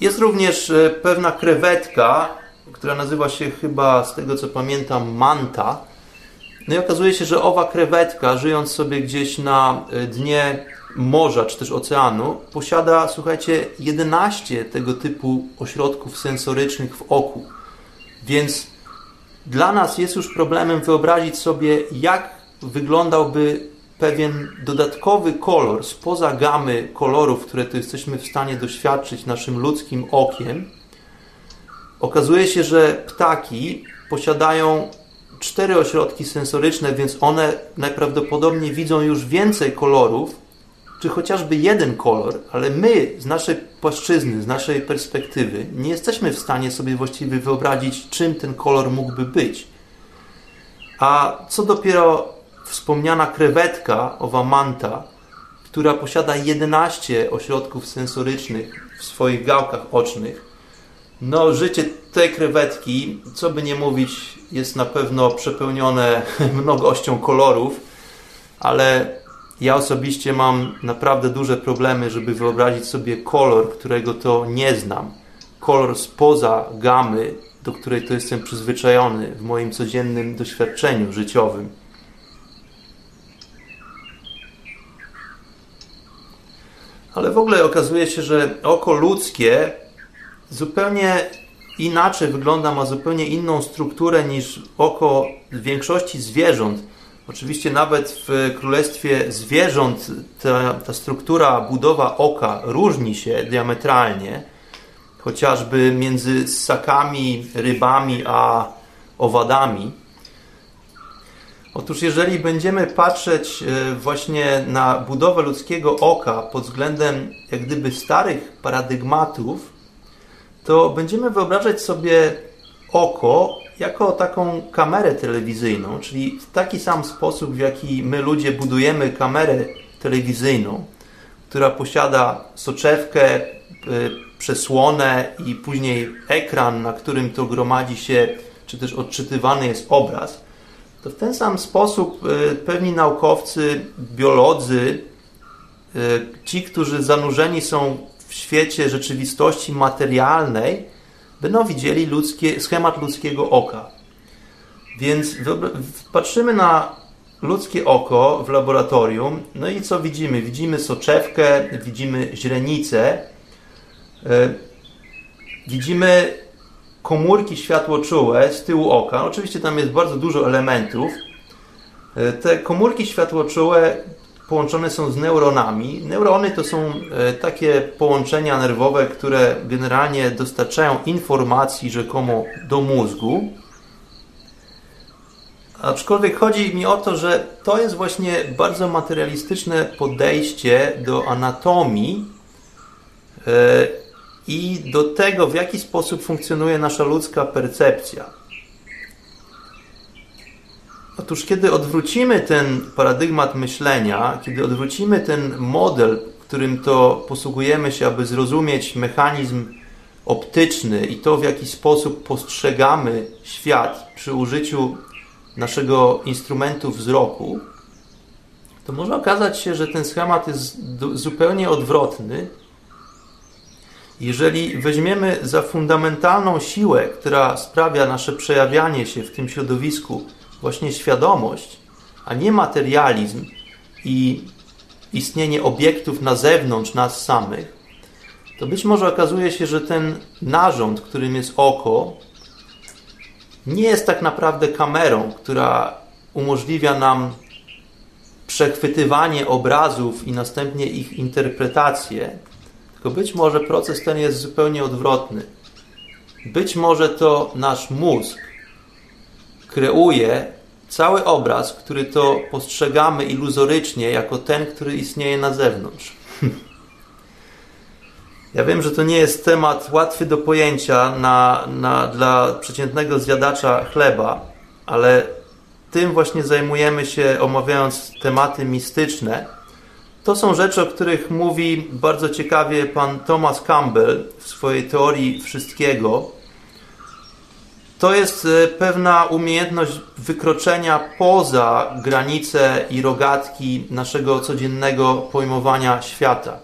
Jest również e, pewna krewetka, która nazywa się chyba, z tego co pamiętam, manta. No i okazuje się, że owa krewetka, żyjąc sobie gdzieś na e, dnie morza czy też oceanu, posiada, słuchajcie, 11 tego typu ośrodków sensorycznych w oku. Więc dla nas jest już problemem wyobrazić sobie, jak wyglądałby pewien dodatkowy kolor spoza gamy kolorów, które tu jesteśmy w stanie doświadczyć naszym ludzkim okiem. Okazuje się, że ptaki posiadają cztery ośrodki sensoryczne, więc one najprawdopodobniej widzą już więcej kolorów czy chociażby jeden kolor, ale my z naszej płaszczyzny, z naszej perspektywy nie jesteśmy w stanie sobie właściwie wyobrazić, czym ten kolor mógłby być. A co dopiero wspomniana krewetka, owa manta, która posiada 11 ośrodków sensorycznych w swoich gałkach ocznych. No, życie tej krewetki, co by nie mówić, jest na pewno przepełnione mnogością kolorów, ale ja osobiście mam naprawdę duże problemy, żeby wyobrazić sobie kolor, którego to nie znam. Kolor spoza gamy, do której to jestem przyzwyczajony w moim codziennym doświadczeniu życiowym. Ale w ogóle okazuje się, że oko ludzkie zupełnie inaczej wygląda, ma zupełnie inną strukturę niż oko większości zwierząt Oczywiście nawet w królestwie zwierząt ta, ta struktura, budowa oka różni się diametralnie, chociażby między ssakami, rybami a owadami. Otóż jeżeli będziemy patrzeć e, właśnie na budowę ludzkiego oka pod względem jak gdyby starych paradygmatów, to będziemy wyobrażać sobie oko jako taką kamerę telewizyjną, czyli w taki sam sposób, w jaki my ludzie budujemy kamerę telewizyjną, która posiada soczewkę, y, przesłonę i później ekran, na którym to gromadzi się, czy też odczytywany jest obraz, to w ten sam sposób y, pewni naukowcy, biolodzy, y, ci, którzy zanurzeni są w świecie rzeczywistości materialnej, będą widzieli ludzkie, schemat ludzkiego oka. Więc patrzymy na ludzkie oko w laboratorium, no i co widzimy? Widzimy soczewkę, widzimy źrenicę, e, widzimy komórki światłoczułe z tyłu oka. Oczywiście tam jest bardzo dużo elementów. E, te komórki światłoczułe połączone są z neuronami. Neurony to są e, takie połączenia nerwowe, które generalnie dostarczają informacji rzekomo do mózgu. Aczkolwiek chodzi mi o to, że to jest właśnie bardzo materialistyczne podejście do anatomii e, i do tego, w jaki sposób funkcjonuje nasza ludzka percepcja. Otóż, kiedy odwrócimy ten paradygmat myślenia, kiedy odwrócimy ten model, którym to posługujemy się, aby zrozumieć mechanizm optyczny i to, w jaki sposób postrzegamy świat przy użyciu naszego instrumentu wzroku, to może okazać się, że ten schemat jest zupełnie odwrotny. Jeżeli weźmiemy za fundamentalną siłę, która sprawia nasze przejawianie się w tym środowisku, właśnie świadomość, a nie materializm i istnienie obiektów na zewnątrz nas samych, to być może okazuje się, że ten narząd, którym jest oko, nie jest tak naprawdę kamerą, która umożliwia nam przechwytywanie obrazów i następnie ich interpretację, tylko być może proces ten jest zupełnie odwrotny. Być może to nasz mózg kreuje cały obraz, który to postrzegamy iluzorycznie jako ten, który istnieje na zewnątrz. Ja wiem, że to nie jest temat łatwy do pojęcia na, na, dla przeciętnego zjadacza chleba, ale tym właśnie zajmujemy się omawiając tematy mistyczne. To są rzeczy, o których mówi bardzo ciekawie pan Thomas Campbell w swojej teorii wszystkiego. To jest e, pewna umiejętność wykroczenia poza granice i rogatki naszego codziennego pojmowania świata.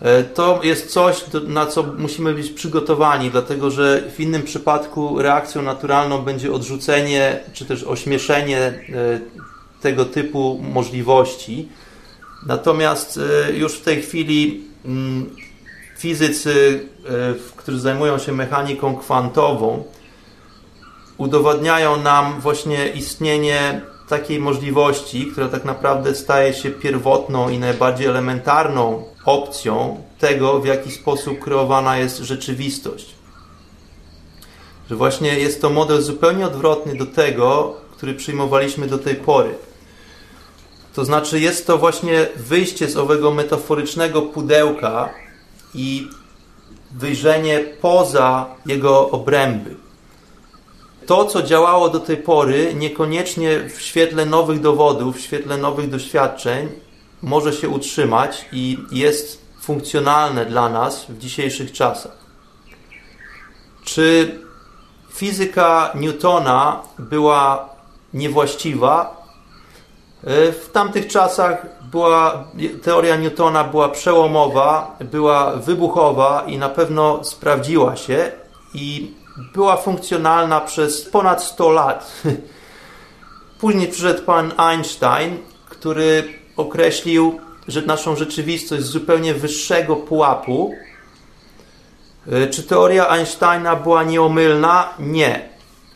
E, to jest coś, na co musimy być przygotowani, dlatego że w innym przypadku reakcją naturalną będzie odrzucenie czy też ośmieszenie e, tego typu możliwości. Natomiast już w tej chwili mm, fizycy, którzy zajmują się mechaniką kwantową, udowadniają nam właśnie istnienie takiej możliwości, która tak naprawdę staje się pierwotną i najbardziej elementarną opcją tego, w jaki sposób kreowana jest rzeczywistość. Że właśnie jest to model zupełnie odwrotny do tego, który przyjmowaliśmy do tej pory. To znaczy, jest to właśnie wyjście z owego metaforycznego pudełka i wyjrzenie poza jego obręby to, co działało do tej pory, niekoniecznie w świetle nowych dowodów, w świetle nowych doświadczeń, może się utrzymać i jest funkcjonalne dla nas w dzisiejszych czasach. Czy fizyka Newtona była niewłaściwa? E, w tamtych czasach była, teoria Newtona była przełomowa, była wybuchowa i na pewno sprawdziła się i była funkcjonalna przez ponad 100 lat. Później przyszedł pan Einstein, który określił że naszą rzeczywistość z zupełnie wyższego pułapu. E, czy teoria Einsteina była nieomylna? Nie.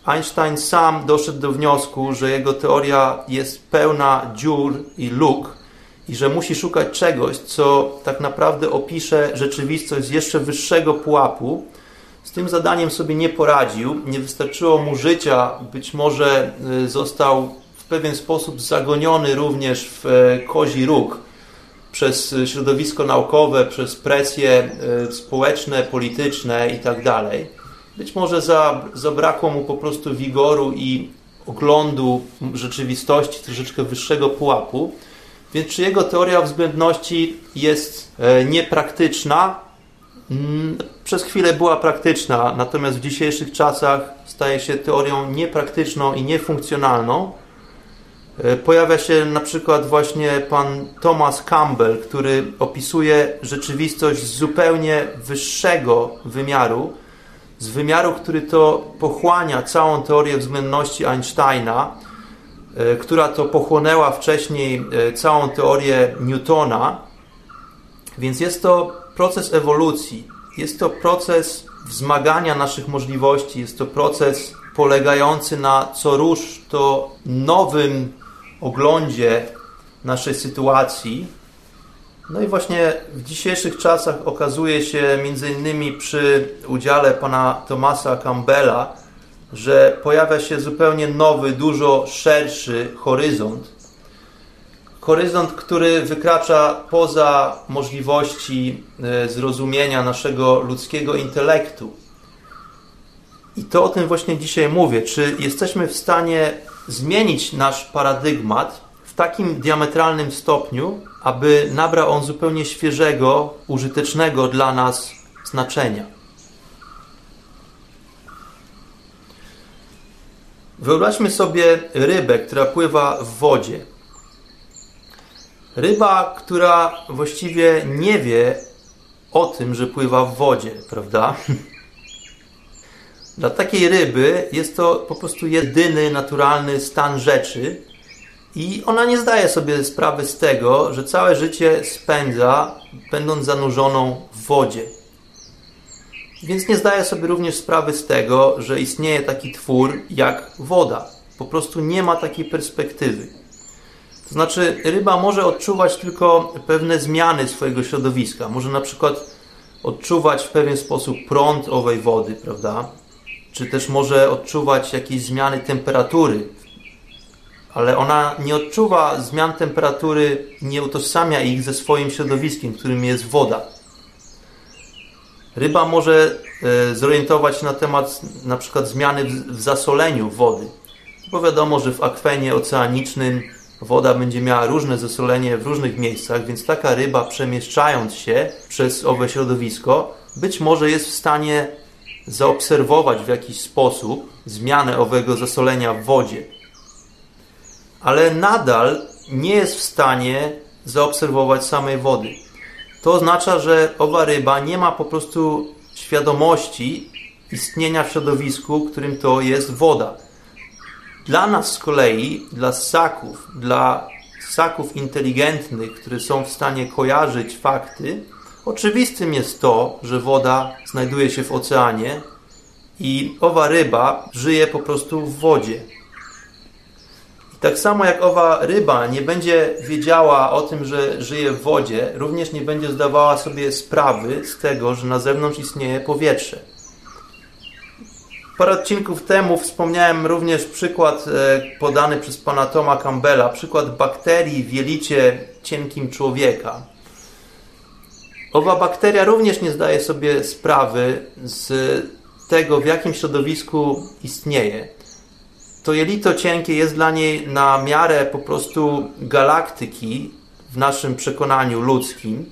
Einstein sam doszedł do wniosku, że jego teoria jest pełna dziur i luk i że musi szukać czegoś, co tak naprawdę opisze rzeczywistość z jeszcze wyższego pułapu. Z tym zadaniem sobie nie poradził, nie wystarczyło mu życia, być może e, został w pewien sposób zagoniony również w e, kozi róg przez środowisko naukowe, przez presje e, społeczne, polityczne itd. Tak być może zabrakło mu po prostu wigoru i oglądu rzeczywistości troszeczkę wyższego pułapu. Więc czy jego teoria względności jest niepraktyczna? Mm, przez chwilę była praktyczna, natomiast w dzisiejszych czasach staje się teorią niepraktyczną i niefunkcjonalną. E, pojawia się na przykład właśnie pan Thomas Campbell, który opisuje rzeczywistość z zupełnie wyższego wymiaru, z wymiaru, który to pochłania całą teorię względności Einsteina, e, która to pochłonęła wcześniej e, całą teorię Newtona. Więc jest to proces ewolucji, jest to proces wzmagania naszych możliwości, jest to proces polegający na co róż to nowym oglądzie naszej sytuacji. No i właśnie w dzisiejszych czasach okazuje się, między innymi przy udziale pana Tomasa Campbella, że pojawia się zupełnie nowy, dużo szerszy horyzont horyzont, który wykracza poza możliwości e, zrozumienia naszego ludzkiego intelektu. I to o tym właśnie dzisiaj mówię. Czy jesteśmy w stanie zmienić nasz paradygmat w takim diametralnym stopniu, aby nabrał on zupełnie świeżego, użytecznego dla nas znaczenia. Wyobraźmy sobie rybę, która pływa w wodzie. Ryba, która właściwie nie wie o tym, że pływa w wodzie, prawda? Dla takiej ryby jest to po prostu jedyny naturalny stan rzeczy i ona nie zdaje sobie sprawy z tego, że całe życie spędza będąc zanurzoną w wodzie. Więc nie zdaje sobie również sprawy z tego, że istnieje taki twór jak woda. Po prostu nie ma takiej perspektywy. To znaczy, ryba może odczuwać tylko pewne zmiany swojego środowiska. Może na przykład odczuwać w pewien sposób prąd owej wody, prawda? Czy też może odczuwać jakieś zmiany temperatury. Ale ona nie odczuwa zmian temperatury, nie utożsamia ich ze swoim środowiskiem, którym jest woda. Ryba może e, zorientować się na temat na przykład zmiany w zasoleniu wody. Bo wiadomo, że w akwenie oceanicznym woda będzie miała różne zasolenie w różnych miejscach, więc taka ryba przemieszczając się przez owe środowisko, być może jest w stanie zaobserwować w jakiś sposób zmianę owego zasolenia w wodzie. Ale nadal nie jest w stanie zaobserwować samej wody. To oznacza, że owa ryba nie ma po prostu świadomości istnienia w środowisku, którym to jest woda. Dla nas z kolei, dla ssaków, dla ssaków inteligentnych, które są w stanie kojarzyć fakty, oczywistym jest to, że woda znajduje się w oceanie i owa ryba żyje po prostu w wodzie. I tak samo jak owa ryba nie będzie wiedziała o tym, że żyje w wodzie, również nie będzie zdawała sobie sprawy z tego, że na zewnątrz istnieje powietrze. Parę odcinków temu wspomniałem również przykład e, podany przez pana Toma Campbella, przykład bakterii w jelicie cienkim człowieka. Owa bakteria również nie zdaje sobie sprawy z tego, w jakim środowisku istnieje. To jelito cienkie jest dla niej na miarę po prostu galaktyki w naszym przekonaniu ludzkim,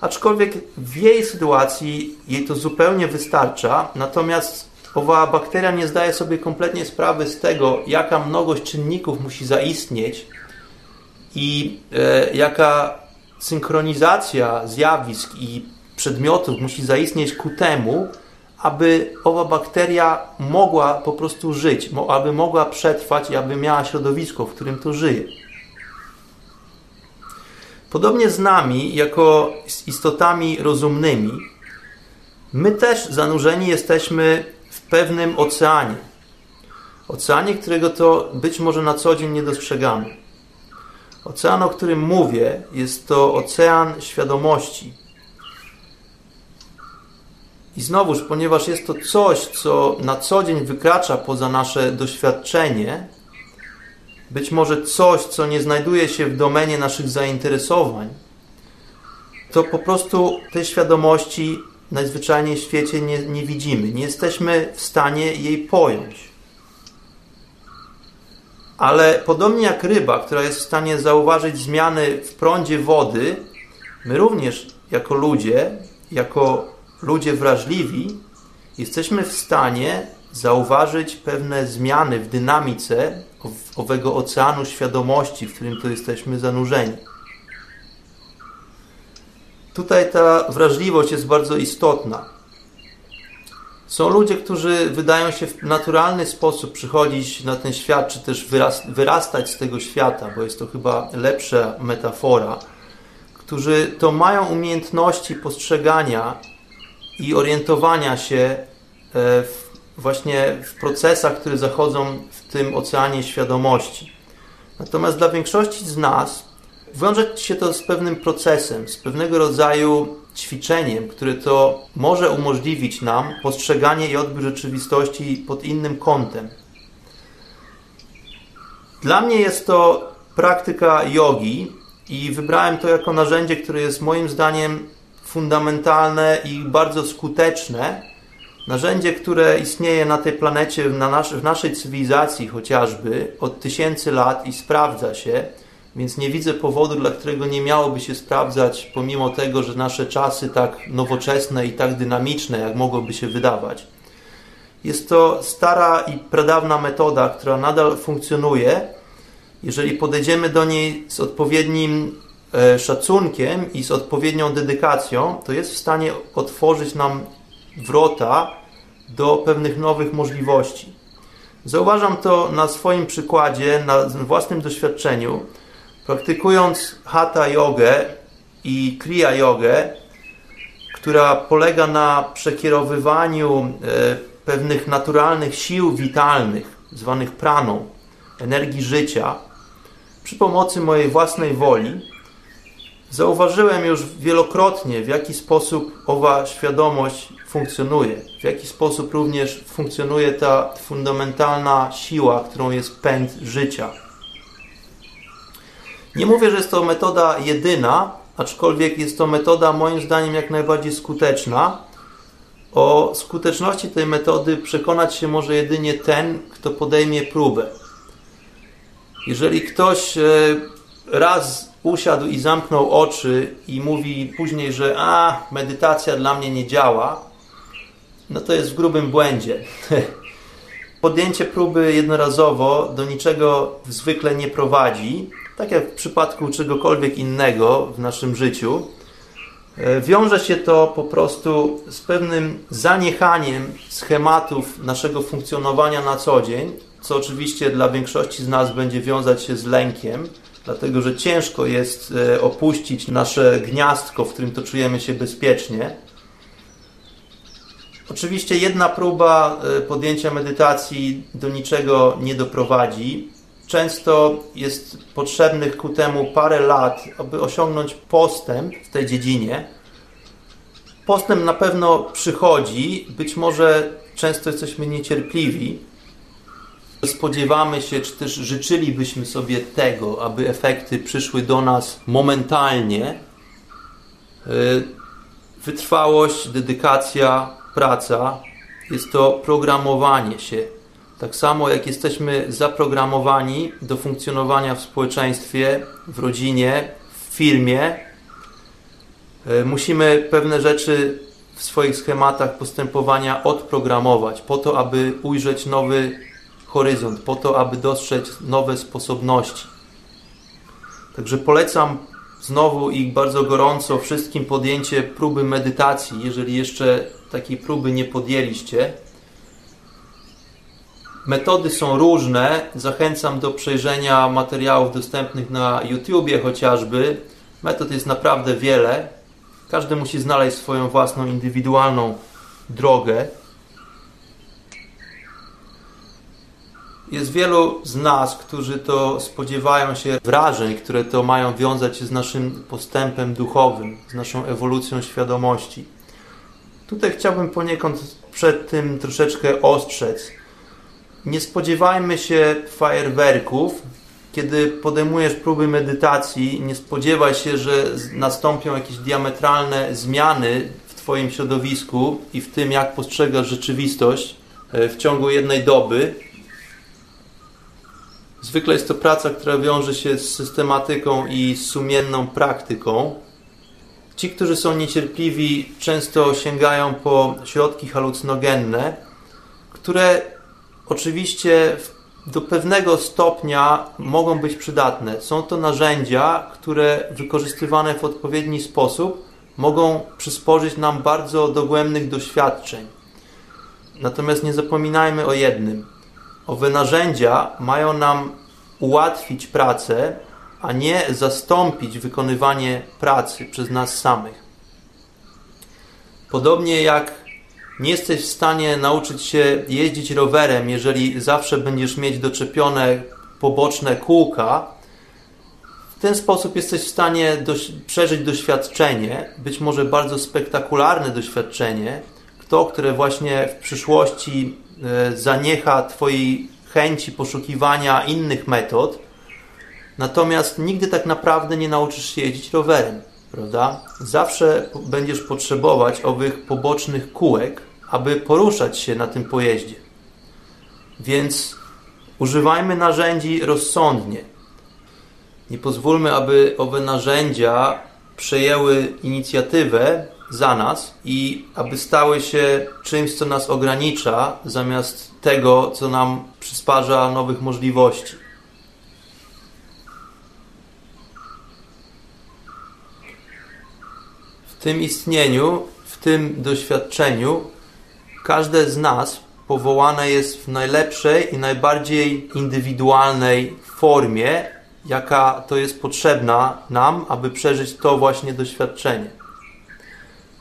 aczkolwiek w jej sytuacji jej to zupełnie wystarcza, natomiast owa bakteria nie zdaje sobie kompletnie sprawy z tego, jaka mnogość czynników musi zaistnieć i e, jaka synchronizacja zjawisk i przedmiotów musi zaistnieć ku temu, aby owa bakteria mogła po prostu żyć, aby mogła przetrwać i aby miała środowisko, w którym to żyje. Podobnie z nami, jako z istotami rozumnymi, my też zanurzeni jesteśmy pewnym oceanie. Oceanie, którego to być może na co dzień nie dostrzegamy. Ocean, o którym mówię, jest to ocean świadomości. I znowuż, ponieważ jest to coś, co na co dzień wykracza poza nasze doświadczenie, być może coś, co nie znajduje się w domenie naszych zainteresowań, to po prostu tej świadomości najzwyczajniej w świecie nie, nie widzimy. Nie jesteśmy w stanie jej pojąć. Ale podobnie jak ryba, która jest w stanie zauważyć zmiany w prądzie wody, my również jako ludzie, jako ludzie wrażliwi, jesteśmy w stanie zauważyć pewne zmiany w dynamice owego oceanu świadomości, w którym to jesteśmy zanurzeni. Tutaj ta wrażliwość jest bardzo istotna. Są ludzie, którzy wydają się w naturalny sposób przychodzić na ten świat, czy też wyrastać z tego świata, bo jest to chyba lepsza metafora, którzy to mają umiejętności postrzegania i orientowania się e, w, właśnie w procesach, które zachodzą w tym oceanie świadomości. Natomiast dla większości z nas wiąże się to z pewnym procesem, z pewnego rodzaju ćwiczeniem, które to może umożliwić nam postrzeganie i odbiór rzeczywistości pod innym kątem. Dla mnie jest to praktyka jogi i wybrałem to jako narzędzie, które jest moim zdaniem fundamentalne i bardzo skuteczne Narzędzie, które istnieje na tej planecie, w naszej cywilizacji chociażby od tysięcy lat i sprawdza się, więc nie widzę powodu, dla którego nie miałoby się sprawdzać, pomimo tego, że nasze czasy tak nowoczesne i tak dynamiczne, jak mogłoby się wydawać. Jest to stara i pradawna metoda, która nadal funkcjonuje. Jeżeli podejdziemy do niej z odpowiednim e, szacunkiem i z odpowiednią dedykacją, to jest w stanie otworzyć nam wrota do pewnych nowych możliwości. Zauważam to na swoim przykładzie, na własnym doświadczeniu. Praktykując hatha jogę i kriya jogę, która polega na przekierowywaniu e, pewnych naturalnych sił witalnych, zwanych praną, energii życia, przy pomocy mojej własnej woli, zauważyłem już wielokrotnie, w jaki sposób owa świadomość funkcjonuje, w jaki sposób również funkcjonuje ta fundamentalna siła, którą jest pęd życia. Nie mówię, że jest to metoda jedyna, aczkolwiek jest to metoda moim zdaniem jak najbardziej skuteczna. O skuteczności tej metody przekonać się może jedynie ten, kto podejmie próbę. Jeżeli ktoś e, raz usiadł i zamknął oczy i mówi później, że a, medytacja dla mnie nie działa, no to jest w grubym błędzie. Podjęcie próby jednorazowo do niczego zwykle nie prowadzi, tak jak w przypadku czegokolwiek innego w naszym życiu. E, wiąże się to po prostu z pewnym zaniechaniem schematów naszego funkcjonowania na co dzień, co oczywiście dla większości z nas będzie wiązać się z lękiem, dlatego że ciężko jest e, opuścić nasze gniazdko, w którym to czujemy się bezpiecznie. Oczywiście jedna próba e, podjęcia medytacji do niczego nie doprowadzi. Często jest potrzebnych ku temu parę lat, aby osiągnąć postęp w tej dziedzinie. Postęp na pewno przychodzi, być może często jesteśmy niecierpliwi. Spodziewamy się, czy też życzylibyśmy sobie tego, aby efekty przyszły do nas momentalnie. E, wytrwałość, dedykacja, praca jest to programowanie się. Tak samo jak jesteśmy zaprogramowani do funkcjonowania w społeczeństwie, w rodzinie, w firmie, e, musimy pewne rzeczy w swoich schematach postępowania odprogramować, po to, aby ujrzeć nowy horyzont, po to, aby dostrzec nowe sposobności. Także polecam znowu i bardzo gorąco wszystkim podjęcie próby medytacji, jeżeli jeszcze takiej próby nie podjęliście. Metody są różne. Zachęcam do przejrzenia materiałów dostępnych na YouTubie chociażby. Metod jest naprawdę wiele. Każdy musi znaleźć swoją własną indywidualną drogę. Jest wielu z nas, którzy to spodziewają się wrażeń, które to mają wiązać się z naszym postępem duchowym, z naszą ewolucją świadomości. Tutaj chciałbym poniekąd przed tym troszeczkę ostrzec. Nie spodziewajmy się fajerwerków, kiedy podejmujesz próby medytacji, nie spodziewaj się, że nastąpią jakieś diametralne zmiany w Twoim środowisku i w tym, jak postrzegasz rzeczywistość e, w ciągu jednej doby. Zwykle jest to praca, która wiąże się z systematyką i sumienną praktyką. Ci, którzy są niecierpliwi, często sięgają po środki halucynogenne, które oczywiście do pewnego stopnia mogą być przydatne. Są to narzędzia, które wykorzystywane w odpowiedni sposób mogą przysporzyć nam bardzo dogłębnych doświadczeń. Natomiast nie zapominajmy o jednym. Owe narzędzia mają nam ułatwić pracę, a nie zastąpić wykonywanie pracy przez nas samych. Podobnie jak nie jesteś w stanie nauczyć się jeździć rowerem, jeżeli zawsze będziesz mieć doczepione poboczne kółka, w ten sposób jesteś w stanie doś przeżyć doświadczenie, być może bardzo spektakularne doświadczenie, to, które właśnie w przyszłości e, zaniecha Twojej chęci poszukiwania innych metod, Natomiast nigdy tak naprawdę nie nauczysz się jeździć rowerem, prawda? Zawsze będziesz potrzebować owych pobocznych kółek, aby poruszać się na tym pojeździe. Więc używajmy narzędzi rozsądnie. Nie pozwólmy, aby owe narzędzia przejęły inicjatywę za nas i aby stały się czymś, co nas ogranicza, zamiast tego, co nam przysparza nowych możliwości. Tym istnieniu, w tym doświadczeniu, każde z nas powołane jest w najlepszej i najbardziej indywidualnej formie, jaka to jest potrzebna nam, aby przeżyć to właśnie doświadczenie.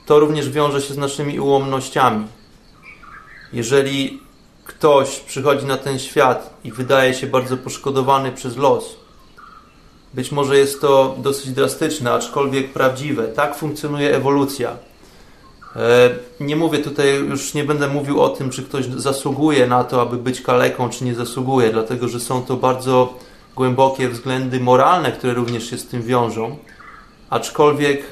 To również wiąże się z naszymi ułomnościami. Jeżeli ktoś przychodzi na ten świat i wydaje się bardzo poszkodowany przez los, być może jest to dosyć drastyczne, aczkolwiek prawdziwe. Tak funkcjonuje ewolucja. E, nie mówię tutaj, już nie będę mówił o tym, czy ktoś zasługuje na to, aby być kaleką, czy nie zasługuje, dlatego że są to bardzo głębokie względy moralne, które również się z tym wiążą. Aczkolwiek,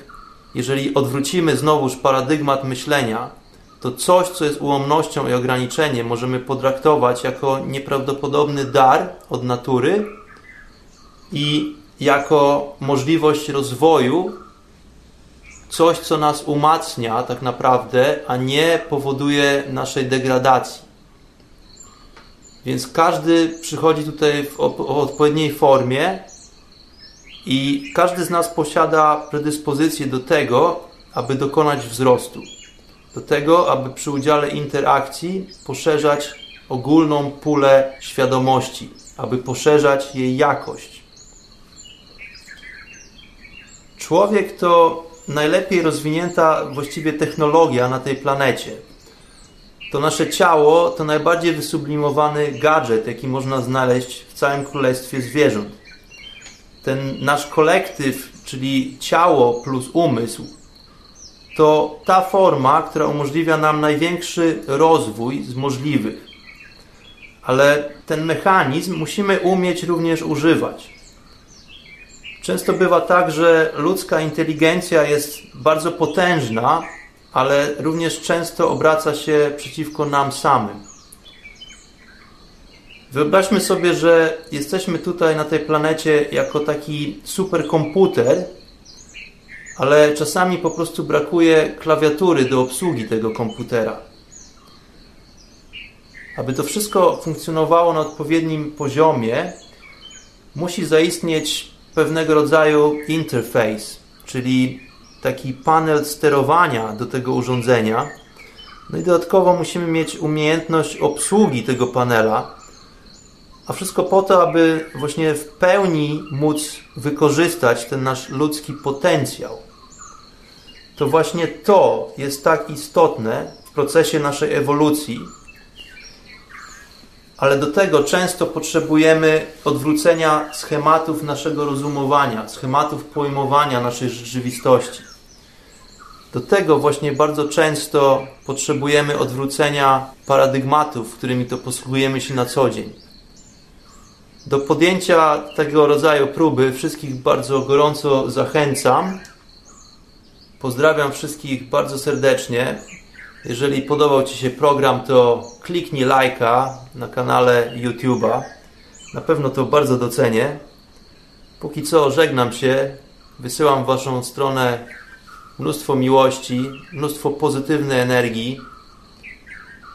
jeżeli odwrócimy znowuż paradygmat myślenia, to coś, co jest ułomnością i ograniczeniem, możemy potraktować jako nieprawdopodobny dar od natury i jako możliwość rozwoju, coś, co nas umacnia tak naprawdę, a nie powoduje naszej degradacji. Więc każdy przychodzi tutaj w odpowiedniej formie i każdy z nas posiada predyspozycję do tego, aby dokonać wzrostu. Do tego, aby przy udziale interakcji poszerzać ogólną pulę świadomości, aby poszerzać jej jakość. Człowiek to najlepiej rozwinięta właściwie technologia na tej planecie. To nasze ciało to najbardziej wysublimowany gadżet, jaki można znaleźć w całym królestwie zwierząt. Ten nasz kolektyw, czyli ciało plus umysł, to ta forma, która umożliwia nam największy rozwój z możliwych. Ale ten mechanizm musimy umieć również używać. Często bywa tak, że ludzka inteligencja jest bardzo potężna, ale również często obraca się przeciwko nam samym. Wyobraźmy sobie, że jesteśmy tutaj na tej planecie jako taki superkomputer, ale czasami po prostu brakuje klawiatury do obsługi tego komputera. Aby to wszystko funkcjonowało na odpowiednim poziomie, musi zaistnieć pewnego rodzaju interface, czyli taki panel sterowania do tego urządzenia. No i dodatkowo musimy mieć umiejętność obsługi tego panela, a wszystko po to, aby właśnie w pełni móc wykorzystać ten nasz ludzki potencjał. To właśnie to jest tak istotne w procesie naszej ewolucji, ale do tego często potrzebujemy odwrócenia schematów naszego rozumowania, schematów pojmowania naszej rzeczywistości. Do tego właśnie bardzo często potrzebujemy odwrócenia paradygmatów, którymi to posługujemy się na co dzień. Do podjęcia tego rodzaju próby wszystkich bardzo gorąco zachęcam. Pozdrawiam wszystkich bardzo serdecznie. Jeżeli podobał Ci się program, to kliknij lajka na kanale YouTube'a. Na pewno to bardzo docenię. Póki co żegnam się. Wysyłam w Waszą stronę mnóstwo miłości, mnóstwo pozytywnej energii.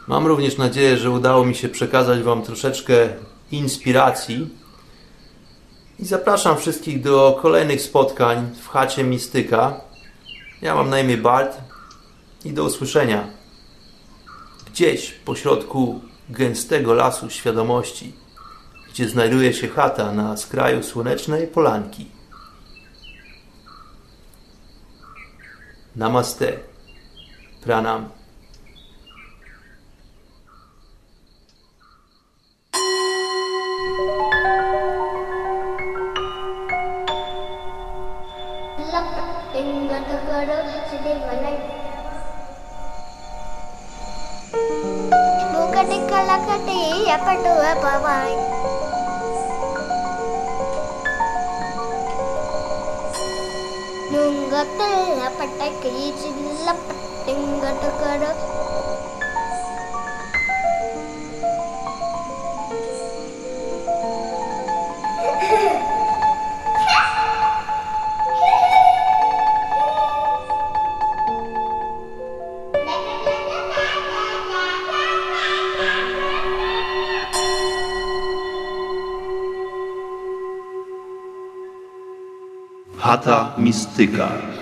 Mam również nadzieję, że udało mi się przekazać Wam troszeczkę inspiracji. I zapraszam wszystkich do kolejnych spotkań w chacie Mistyka. Ja mam na imię Bart i do usłyszenia. Gdzieś pośrodku gęstego lasu świadomości, gdzie znajduje się chata na skraju słonecznej polanki. Namaste. Pranam. ఎప్పుడు బాబాయ్ నుంగ పిల్ల పట్టకి చిల్ల పట్టింగట కడ Chata Mistyka.